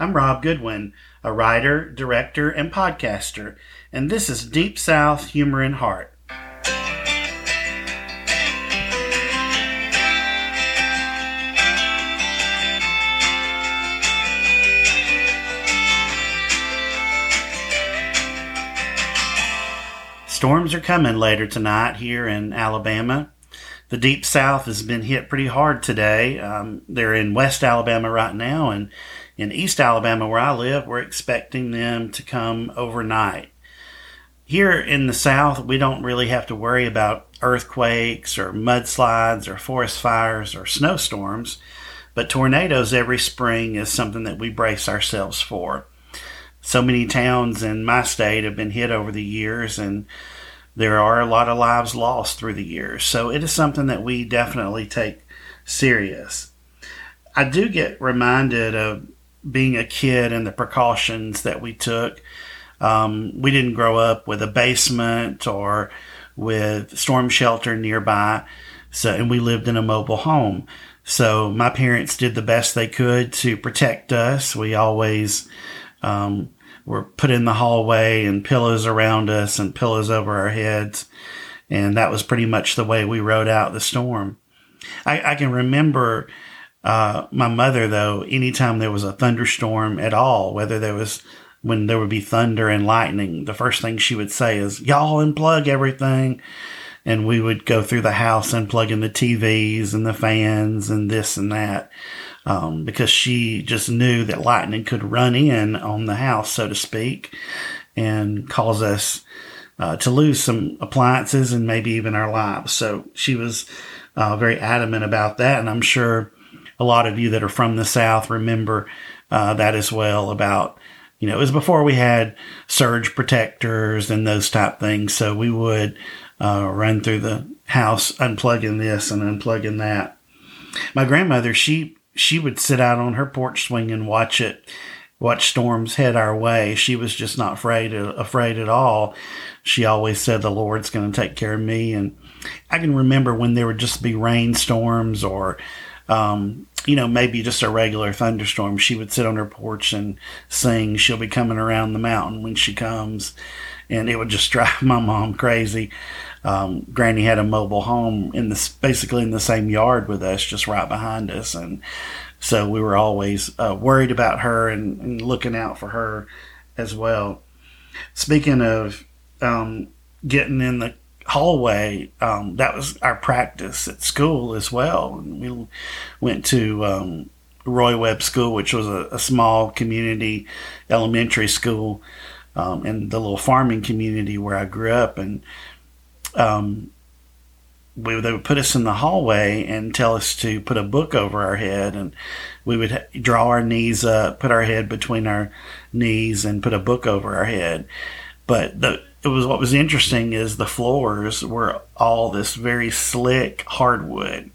I'm Rob Goodwin, a writer, director, and podcaster, and this is Deep South Humor and Heart. Storms are coming later tonight here in Alabama. The deep south has been hit pretty hard today. Um, they're in West Alabama right now, and in East Alabama, where I live, we're expecting them to come overnight. Here in the south, we don't really have to worry about earthquakes or mudslides or forest fires or snowstorms, but tornadoes every spring is something that we brace ourselves for so many towns in my state have been hit over the years and there are a lot of lives lost through the years. So it is something that we definitely take serious. I do get reminded of being a kid and the precautions that we took. Um, we didn't grow up with a basement or with storm shelter nearby. So, and we lived in a mobile home. So my parents did the best they could to protect us. We always, um, were put in the hallway and pillows around us and pillows over our heads. And that was pretty much the way we rode out the storm. I, I can remember uh, my mother, though, anytime there was a thunderstorm at all, whether there was when there would be thunder and lightning, the first thing she would say is, Y'all unplug everything. And we would go through the house unplugging the TVs and the fans and this and that um, because she just knew that lightning could run in on the house, so to speak, and cause us uh, to lose some appliances and maybe even our lives. So she was uh, very adamant about that, and I'm sure a lot of you that are from the South remember uh, that as well. About you know, it was before we had surge protectors and those type things, so we would uh, run through the house unplugging this and unplugging that. My grandmother, she she would sit out on her porch swing and watch it, watch storms head our way. She was just not afraid, afraid at all. She always said the Lord's going to take care of me. And I can remember when there would just be rainstorms or, um, you know, maybe just a regular thunderstorm. She would sit on her porch and sing. She'll be coming around the mountain when she comes. And it would just drive my mom crazy um, Granny had a mobile home in this basically in the same yard with us, just right behind us, and so we were always uh, worried about her and, and, looking out for her as well. Speaking of um, getting in the hallway, um, that was our practice at school as well. And We went to um, Roy Webb School, which was a, a small community elementary school um, in the little farming community where I grew up, and um, we, they would put us in the hallway and tell us to put a book over our head. And we would draw our knees up put our head between our knees and put a book over our head. But the it was what was interesting is the floors were all this very slick hardwood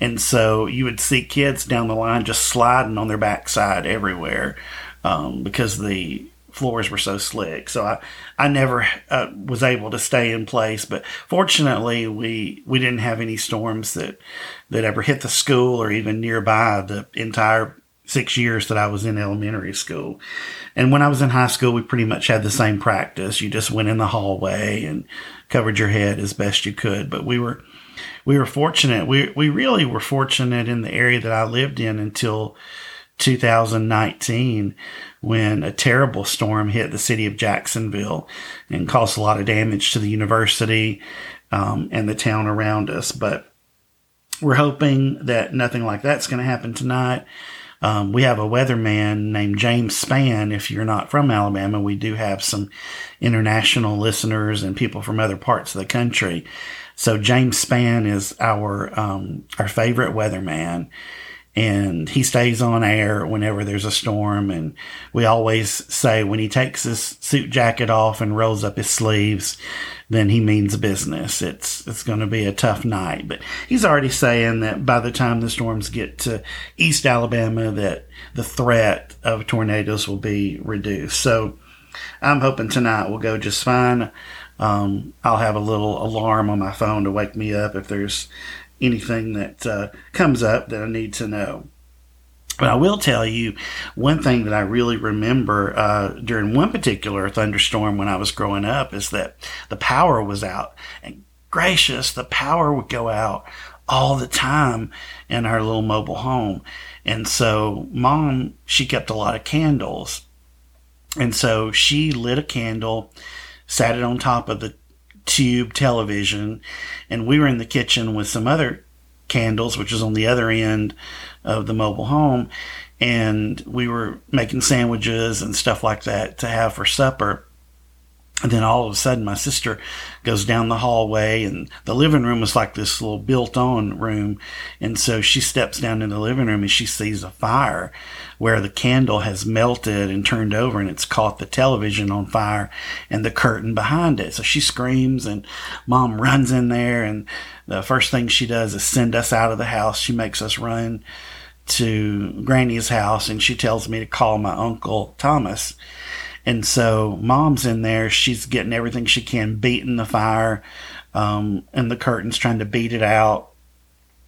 and so you would see kids down the line just sliding on their backside everywhere um, because the floors were so slick. So I, I never uh, was able to stay in place. But fortunately, we we didn't have any storms that that ever hit the school or even nearby the entire six years that I was in elementary school. And when I was in high school, we pretty much had the same practice. You just went in the hallway and covered your head as best you could. But we were we were fortunate. We we really were fortunate in the area that I lived in until 2019 when a terrible storm hit the city of Jacksonville and caused a lot of damage to the university um, and the town around us. But we're hoping that nothing like that's going to happen tonight. Um, we have a weatherman named James Spann. If you're not from Alabama, we do have some international listeners and people from other parts of the country. So James Spann is our um, our favorite weatherman and he stays on air whenever there's a storm. And we always say when he takes his suit jacket off and rolls up his sleeves, then he means business. It's it's going to be a tough night. But he's already saying that by the time the storms get to East Alabama, that the threat of tornadoes will be reduced. So I'm hoping tonight will go just fine. Um, I'll have a little alarm on my phone to wake me up if there's anything that uh, comes up that I need to know. But I will tell you one thing that I really remember uh, during one particular thunderstorm when I was growing up is that the power was out. And gracious, the power would go out all the time in our little mobile home. And so mom, she kept a lot of candles. And so she lit a candle, sat it on top of the tube television, and we were in the kitchen with some other candles, which was on the other end of the mobile home. And we were making sandwiches and stuff like that to have for supper. And then all of a sudden, my sister goes down the hallway, and the living room was like this little built on room. And so she steps down in the living room and she sees a fire where the candle has melted and turned over, and it's caught the television on fire and the curtain behind it. So she screams, and mom runs in there. And the first thing she does is send us out of the house. She makes us run to Granny's house, and she tells me to call my uncle Thomas and so mom's in there. She's getting everything she can, beating the fire um, and the curtains, trying to beat it out.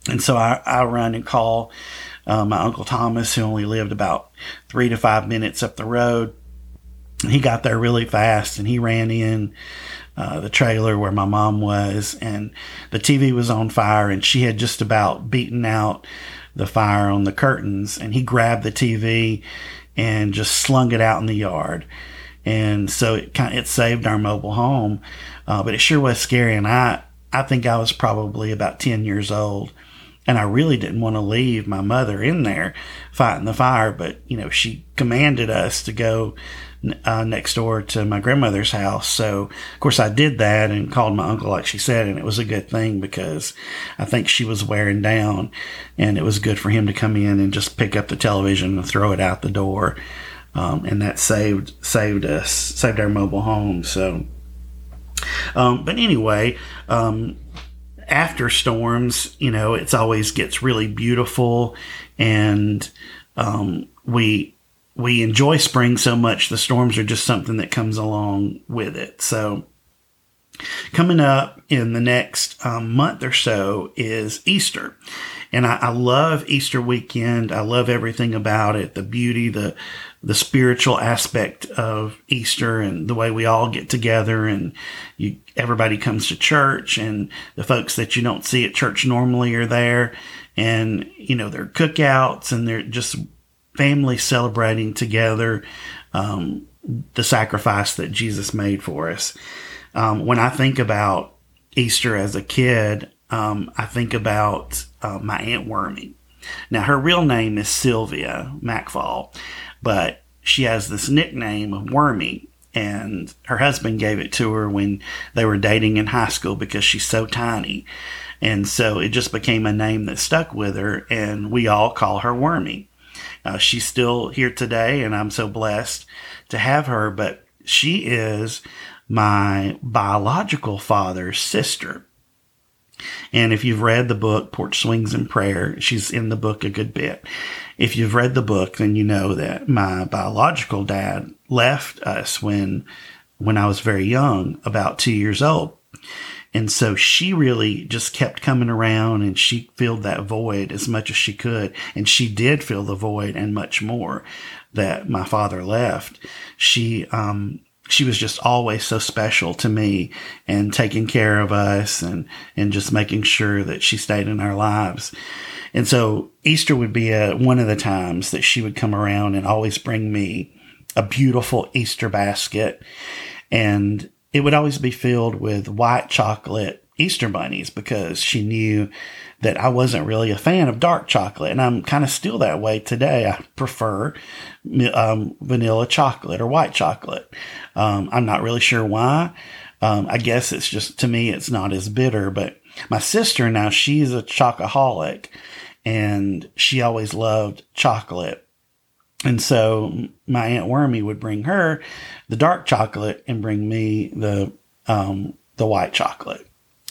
And so I, I run and call uh, my Uncle Thomas, who only lived about three to five minutes up the road. He got there really fast and he ran in uh, the trailer where my mom was, and the TV was on fire, and she had just about beaten out the fire on the curtains. And he grabbed the TV and just slung it out in the yard. And so it kind of, it saved our mobile home, uh, but it sure was scary. And I, I think I was probably about 10 years old and I really didn't want to leave my mother in there fighting the fire, but you know, she commanded us to go uh, next door to my grandmother's house. So, of course, I did that and called my uncle, like she said, and it was a good thing because I think she was wearing down, and it was good for him to come in and just pick up the television and throw it out the door, um, and that saved saved us, saved our mobile home. So, um, but anyway. Um, after storms, you know, it's always gets really beautiful, and um, we we enjoy spring so much, the storms are just something that comes along with it. So, coming up in the next um, month or so is Easter. And I, I, love Easter weekend. I love everything about it the beauty, the, the spiritual aspect of Easter and the way we all get together and you, everybody comes to church and the folks that you don't see at church normally are there. And, you know, there are cookouts and they're just family celebrating together um, the sacrifice that Jesus made for us. Um, when I think about Easter as a kid, um, I think about uh, my Aunt Wormy. Now, her real name is Sylvia MacFall, but she has this nickname of Wormy, and her husband gave it to her when they were dating in high school because she's so tiny. And so it just became a name that stuck with her, and we all call her Wormy. Uh, she's still here today, and I'm so blessed to have her. But she is my biological father's sister. And if you've read the book, Porch Swings and Prayer, she's in the book a good bit. If you've read the book, then you know that my biological dad left us when, when I was very young, about two years old. And so she really just kept coming around and she filled that void as much as she could. And she did fill the void and much more that my father left. She, um, she was just always so special to me and taking care of us and, and just making sure that she stayed in our lives. And so Easter would be a, one of the times that she would come around and always bring me a beautiful Easter basket. And it would always be filled with white chocolate Easter bunnies because she knew that I wasn't really a fan of dark chocolate. And I'm kind of still that way today. I prefer um, vanilla chocolate or white chocolate. Um, I'm not really sure why. Um, I guess it's just, to me, it's not as bitter. But my sister now, she's a chocoholic and she always loved chocolate. And so my Aunt Wormy would bring her the dark chocolate and bring me the um, the white chocolate.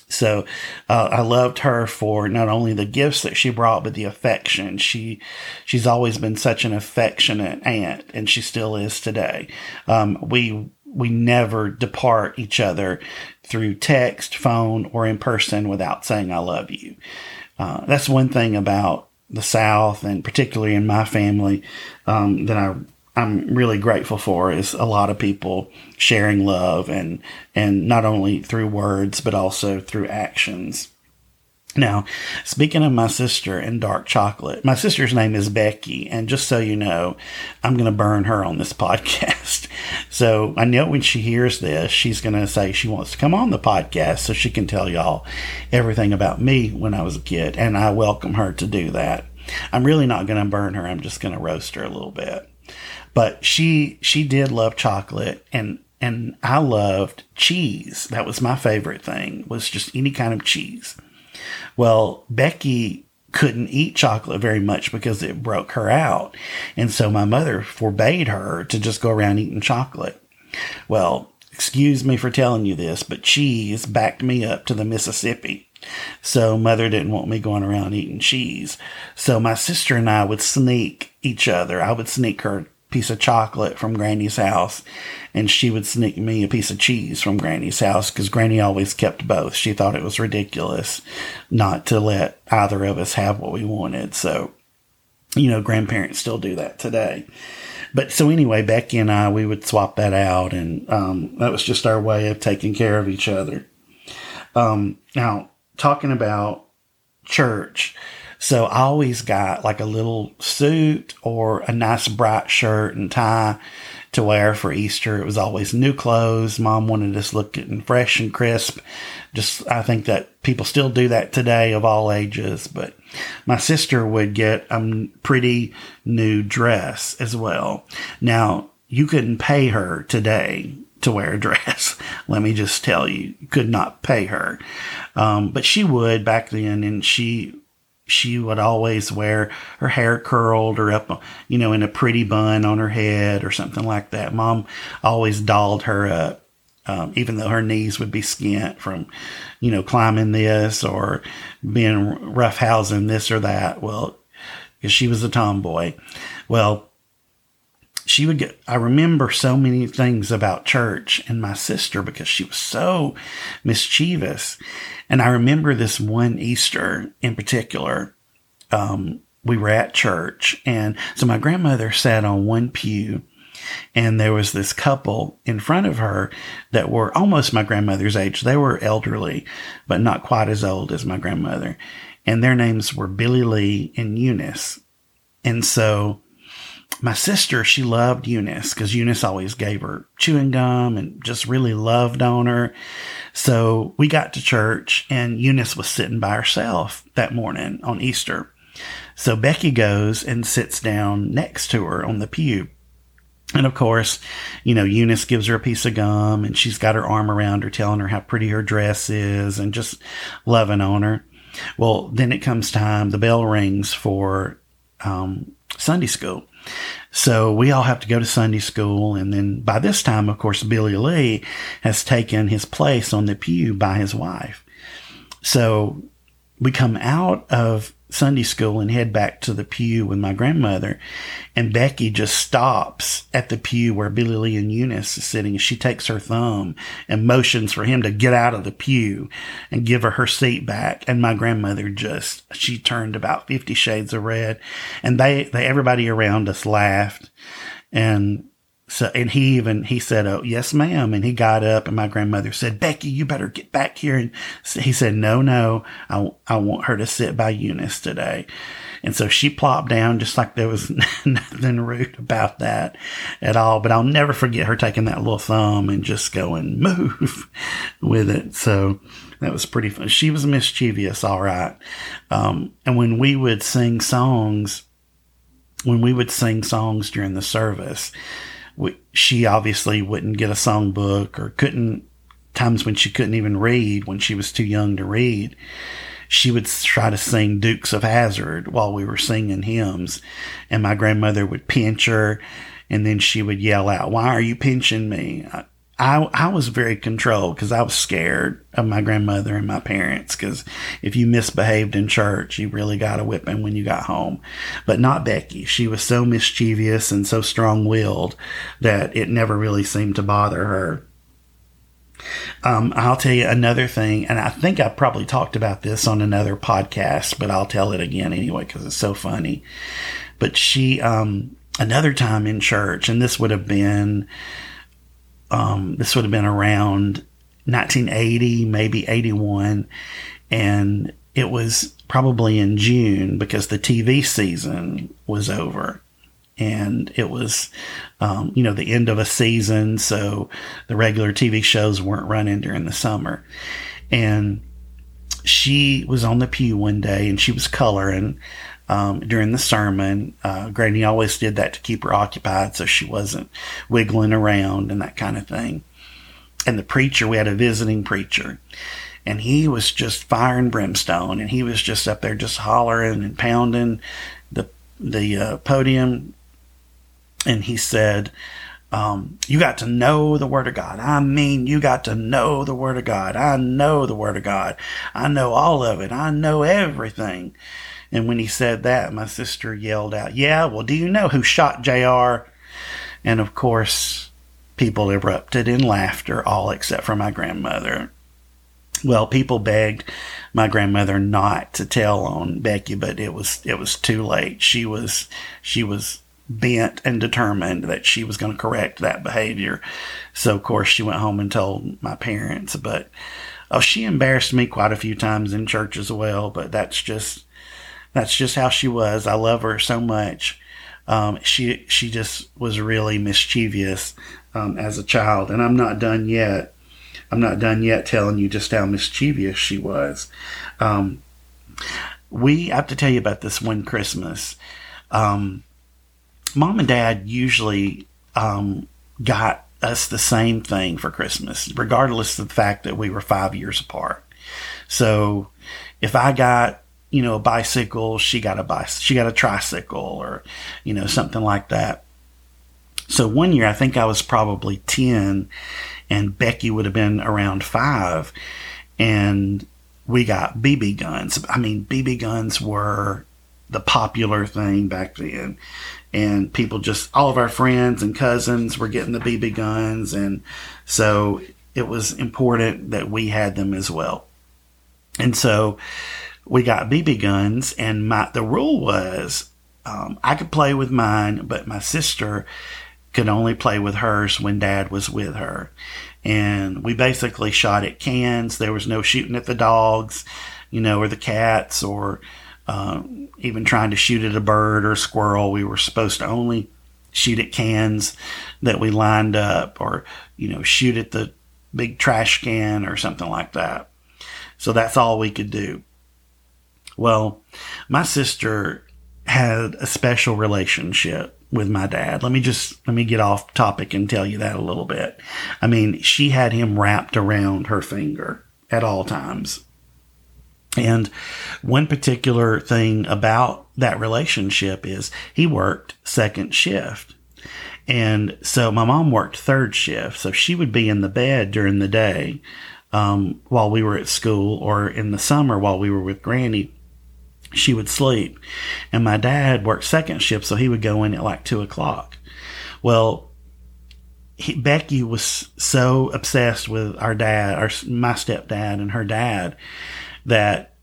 So uh, I loved her for not only the gifts that she brought, but the affection. She she's always been such an affectionate aunt, and she still is today. Um, we we never depart each other through text, phone, or in person without saying "I love you." Uh, that's one thing about the South and particularly in my family um, that I I'm really grateful for is a lot of people sharing love and and not only through words but also through actions. Now, speaking of my sister and dark chocolate, my sister's name is Becky, and just so you know, I'm going to burn her on this podcast. So I know when she hears this, she's going to say she wants to come on the podcast so she can tell y'all everything about me when I was a kid, and I welcome her to do that. I'm really not going to burn her. I'm just going to roast her a little bit. But she she did love chocolate and and I loved cheese. That was my favorite thing. Was just any kind of cheese. Well, Becky couldn't eat chocolate very much because it broke her out. And so my mother forbade her to just go around eating chocolate. Well, excuse me for telling you this, but cheese backed me up to the Mississippi. So mother didn't want me going around eating cheese. So my sister and I would sneak each other. I would sneak her piece of chocolate from Granny's house, and she would sneak me a piece of cheese from Granny's house because Granny always kept both. She thought it was ridiculous not to let either of us have what we wanted. So, you know, grandparents still do that today. But so anyway, Becky and I, we would swap that out, and um, that was just our way of taking care of each other. Um, now, talking about church, so I always got like a little suit or a nice bright shirt and tie to wear for Easter. It was always new clothes. Mom wanted us looking fresh and crisp. Just, I think that people still do that today of all ages, but my sister would get a pretty new dress as well. Now, you couldn't pay her today to wear a dress. Let me just tell you, could not pay her. Um, but she would back then, and she she would always wear her hair curled or up, you know, in a pretty bun on her head or something like that. Mom always dolled her up, um, even though her knees would be skint from, you know, climbing this or being roughhousing this or that. Well, because she was a tomboy. Well, she would get, I remember so many things about church and my sister because she was so mischievous. And I remember this one Easter in particular. Um, we were at church and so my grandmother sat on one pew and there was this couple in front of her that were almost my grandmother's age. They were elderly, but not quite as old as my grandmother. And their names were Billy Lee and Eunice. And so my sister, she loved Eunice because Eunice always gave her chewing gum and just really loved on her. So we got to church and Eunice was sitting by herself that morning on Easter. So Becky goes and sits down next to her on the pew. And of course, you know, Eunice gives her a piece of gum and she's got her arm around her, telling her how pretty her dress is and just loving on her. Well, then it comes time, the bell rings for um, Sunday school. So we all have to go to Sunday school. And then by this time, of course, Billy Lee has taken his place on the pew by his wife. So we come out of Sunday school and head back to the pew with my grandmother. And Becky just stops at the pew where Billy Lee and Eunice is sitting. She takes her thumb and motions for him to get out of the pew and give her her seat back. And my grandmother just, she turned about 50 shades of red and they, they, everybody around us laughed. And so, and he even, he said, Oh, yes, ma'am. And he got up and my grandmother said, Becky, you better get back here. And he said, no, no, I, I want her to sit by Eunice today. And so she plopped down just like there was nothing rude about that at all. But I'll never forget her taking that little thumb and just going move with it. So that was pretty fun. She was mischievous. All right. Um, and when we would sing songs, when we would sing songs during the service, she obviously wouldn't get a songbook or couldn't times when she couldn't even read when she was too young to read she would try to sing dukes of Hazzard while we were singing hymns. And my grandmother would pinch her and then she would yell out why are you pinching me I, I was very controlled because I was scared of my grandmother and my parents because if you misbehaved in church, you really got a whipping when you got home. But not Becky. She was so mischievous and so strong willed that it never really seemed to bother her. Um, I'll tell you another thing, and I think I probably talked about this on another podcast, but I'll tell it again anyway because it's so funny. But she, um, another time in church, and this would have been, um, this would have been around 1980, maybe 81, and it was probably in June because the TV season was over and it was, um, you know, the end of a season. So the regular TV shows weren't running during the summer. And she was on the pew one day and she was coloring um, during the sermon. Uh, Granny always did that to keep her occupied so she wasn't wiggling around and that kind of thing. And the preacher, we had a visiting preacher, and he was just fire and brimstone, and he was just up there just hollering and pounding the the uh, podium and he said, um, you got to know the Word of God. I mean, you got to know the Word of God. I know the Word of God. I know all of it. I know everything. And when he said that, my sister yelled out, Yeah, well, do you know who shot JR? And of course, people erupted in laughter, all except for my grandmother. Well, people begged my grandmother not to tell on Becky, but it was it was too late. She was she was bent and determined that she was going to correct that behavior. So, of course, she went home and told my parents. But oh, she embarrassed me quite a few times in church as well. But that's just that's just how she was. I love her so much. Um, she she just was really mischievous um, as a child, and I'm not done yet. I'm not done yet telling you just how mischievous she was. Um, we have to tell you about this one Christmas. Um, mom and dad usually um, got us the same thing for Christmas, regardless of the fact that we were five years apart. So if I got you know a bicycle, she got a bicycle, she got a tricycle, or you know something like that. So one year, I think I was probably ten, and Becky would have been around five, and we got BB guns. I mean, BB guns were the popular thing back then and people just all of our friends and cousins were getting the BB guns, and so it was important that we had them as well. And so we got BB guns, and my the rule was um, I could play with mine, but my sister could only play with hers when Dad was with her. And we basically shot at cans. There was no shooting at the dogs, you know, or the cats or uh, even trying to shoot at a bird or a squirrel. We were supposed to only shoot at cans that we lined up or, you know, shoot at the big trash can or something like that. So that's all we could do. Well, my sister had a special relationship with my dad. Let me just let me get off topic and tell you that a little bit. I mean, she had him wrapped around her finger at all times. And one particular thing about that relationship is he worked second shift. And so my mom worked third shift. So she would be in the bed during the day um, while we were at school or in the summer while we were with Granny. She would sleep. And my dad worked second shift. So he would go in at like two o'clock. Well, he, Becky was so obsessed with our dad, our my stepdad, and her dad that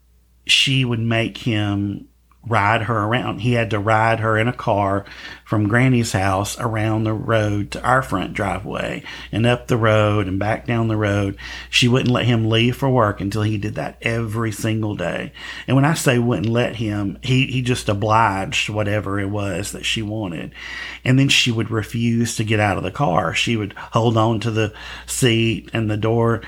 she would make him ride her around. He had to ride her in a car from Granny's house around the road to our front driveway and up the road and back down the road. She wouldn't let him leave for work until he did that every single day. And when I say wouldn't let him, he, he just obliged whatever it was that she wanted. And then she would refuse to get out of the car. She would hold on to the seat and the door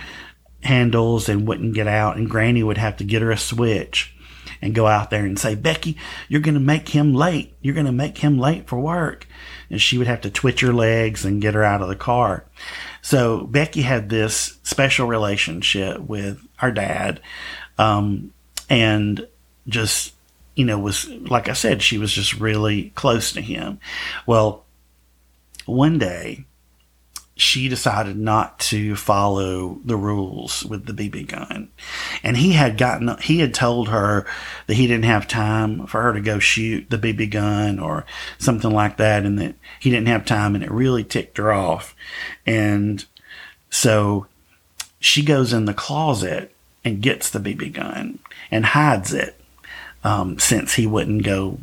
handles and wouldn't get out. And Granny would have to get her a switch and go out there and say, Becky, you're going to make him late. You're going to make him late for work. And she would have to twitch her legs and get her out of the car. So Becky had this special relationship with our dad. Um, and just, you know, was, like I said, she was just really close to him. Well, one day, she decided not to follow the rules with the BB gun. And he had gotten, he had told her that he didn't have time for her to go shoot the BB gun or something like that, and that he didn't have time, and it really ticked her off. And so she goes in the closet and gets the BB gun and hides it um, since he wouldn't go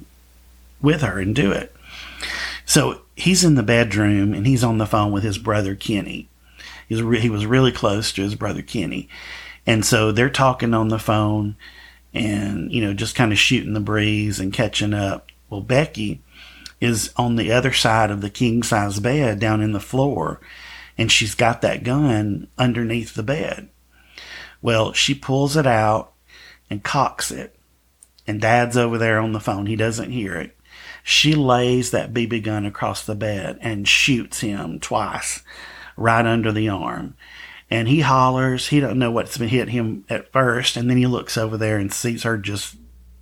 with her and do it. So he's in the bedroom and he's on the phone with his brother Kenny. He's re- he was really close to his brother Kenny. And so they're talking on the phone and, you know, just kind of shooting the breeze and catching up. Well, Becky is on the other side of the king size bed down in the floor and she's got that gun underneath the bed. Well, she pulls it out and cocks it. And dad's over there on the phone. He doesn't hear it. She lays that BB gun across the bed and shoots him twice right under the arm. And he hollers. He don't know what's been hit him at first. And then he looks over there and sees her just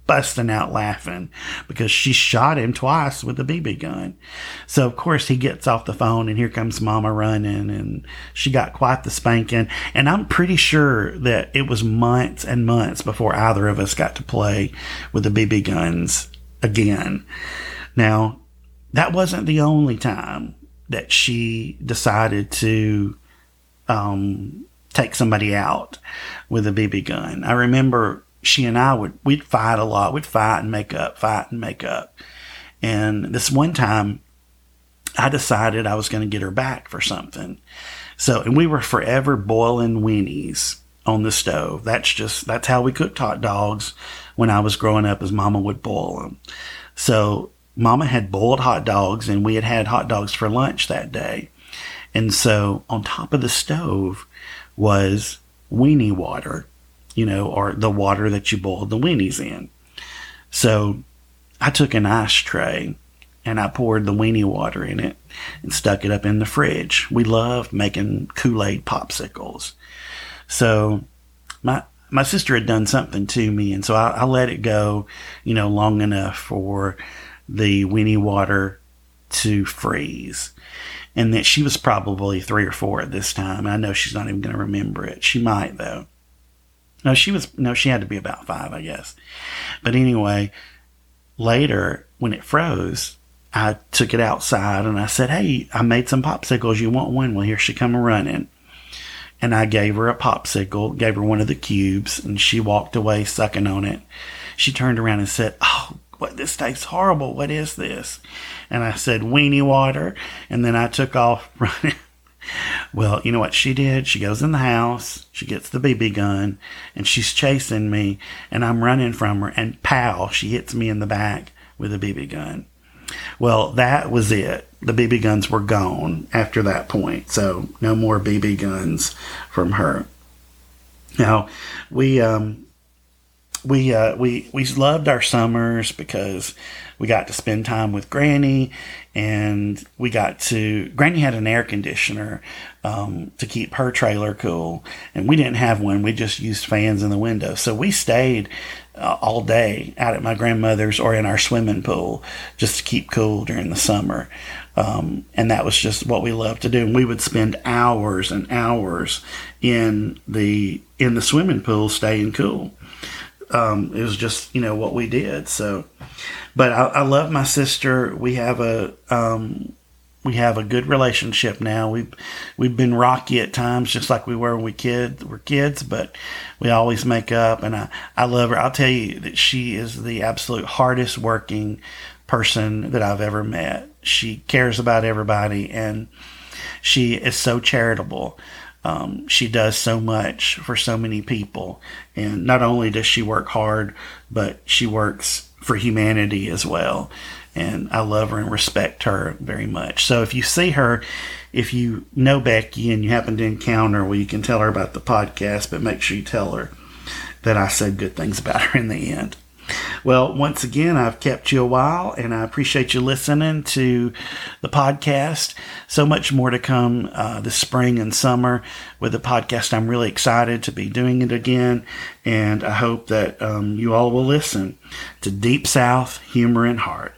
busting out laughing because she shot him twice with a BB gun. So of course he gets off the phone and here comes mama running and she got quite the spanking. And I'm pretty sure that it was months and months before either of us got to play with the BB guns again. Now, that wasn't the only time that she decided to um, take somebody out with a BB gun. I remember she and I would we'd fight a lot. We'd fight and make up, fight and make up. And this one time, I decided I was going to get her back for something. So, and we were forever boiling weenies on the stove. That's just that's how we cooked hot dogs when I was growing up. As Mama would boil them. So, Mama had boiled hot dogs, and we had had hot dogs for lunch that day. And so, on top of the stove was weenie water you know, or the water that you boiled the weenies in. So I took an ice tray and I poured the weenie water in it and stuck it up in the fridge. We loved making Kool-Aid popsicles. So my my sister had done something to me, and so I, I let it go, you know, long enough for the weenie water to freeze. And that she was probably three or four at this time. I know she's not even going to remember it. She might though. No, she was, no, she had to be about five, I guess. But anyway, later when it froze, I took it outside and I said, Hey, I made some popsicles. You want one? Well, here she come running. And I gave her a popsicle, gave her one of the cubes, and she walked away sucking on it. She turned around and said, Oh, what, this tastes horrible. What is this? And I said, weenie water. And then I took off running. Well, you know what she did? She goes in the house, she gets the BB gun, and she's chasing me, and I'm running from her, and pow, she hits me in the back with a BB gun. Well, that was it. The BB guns were gone after that point, so no more BB guns from her. Now, we um, we uh, we we loved our summers because we got to spend time with Granny, and we got to. Granny had an air conditioner um, to keep her trailer cool, and we didn't have one. We just used fans in the window, so we stayed uh, all day out at my grandmother's or in our swimming pool just to keep cool during the summer. Um, and that was just what we loved to do. And we would spend hours and hours in the in the swimming pool staying cool. Um, it was just you know what we did. So but I, I love my sister. We have a um, we have a good relationship now. We've we've been rocky at times, just like we were when we kid were kids, but we always make up. And I I love her. I'll tell you that she is the absolute hardest working person that I've ever met. She cares about everybody, and she is so charitable. Um, she does so much for so many people, and not only does she work hard, but she works for humanity as well. And I love her and respect her very much. So if you see her, if you know Becky and you happen to encounter, well, you can tell her about the podcast, but make sure you tell her that I said good things about her in the end. Well, once again, I've kept you a while and I appreciate you listening to the podcast. So much more to come uh, this spring and summer with the podcast. I'm really excited to be doing it again, and I hope that um, you all will listen to Deep South Humor and Heart.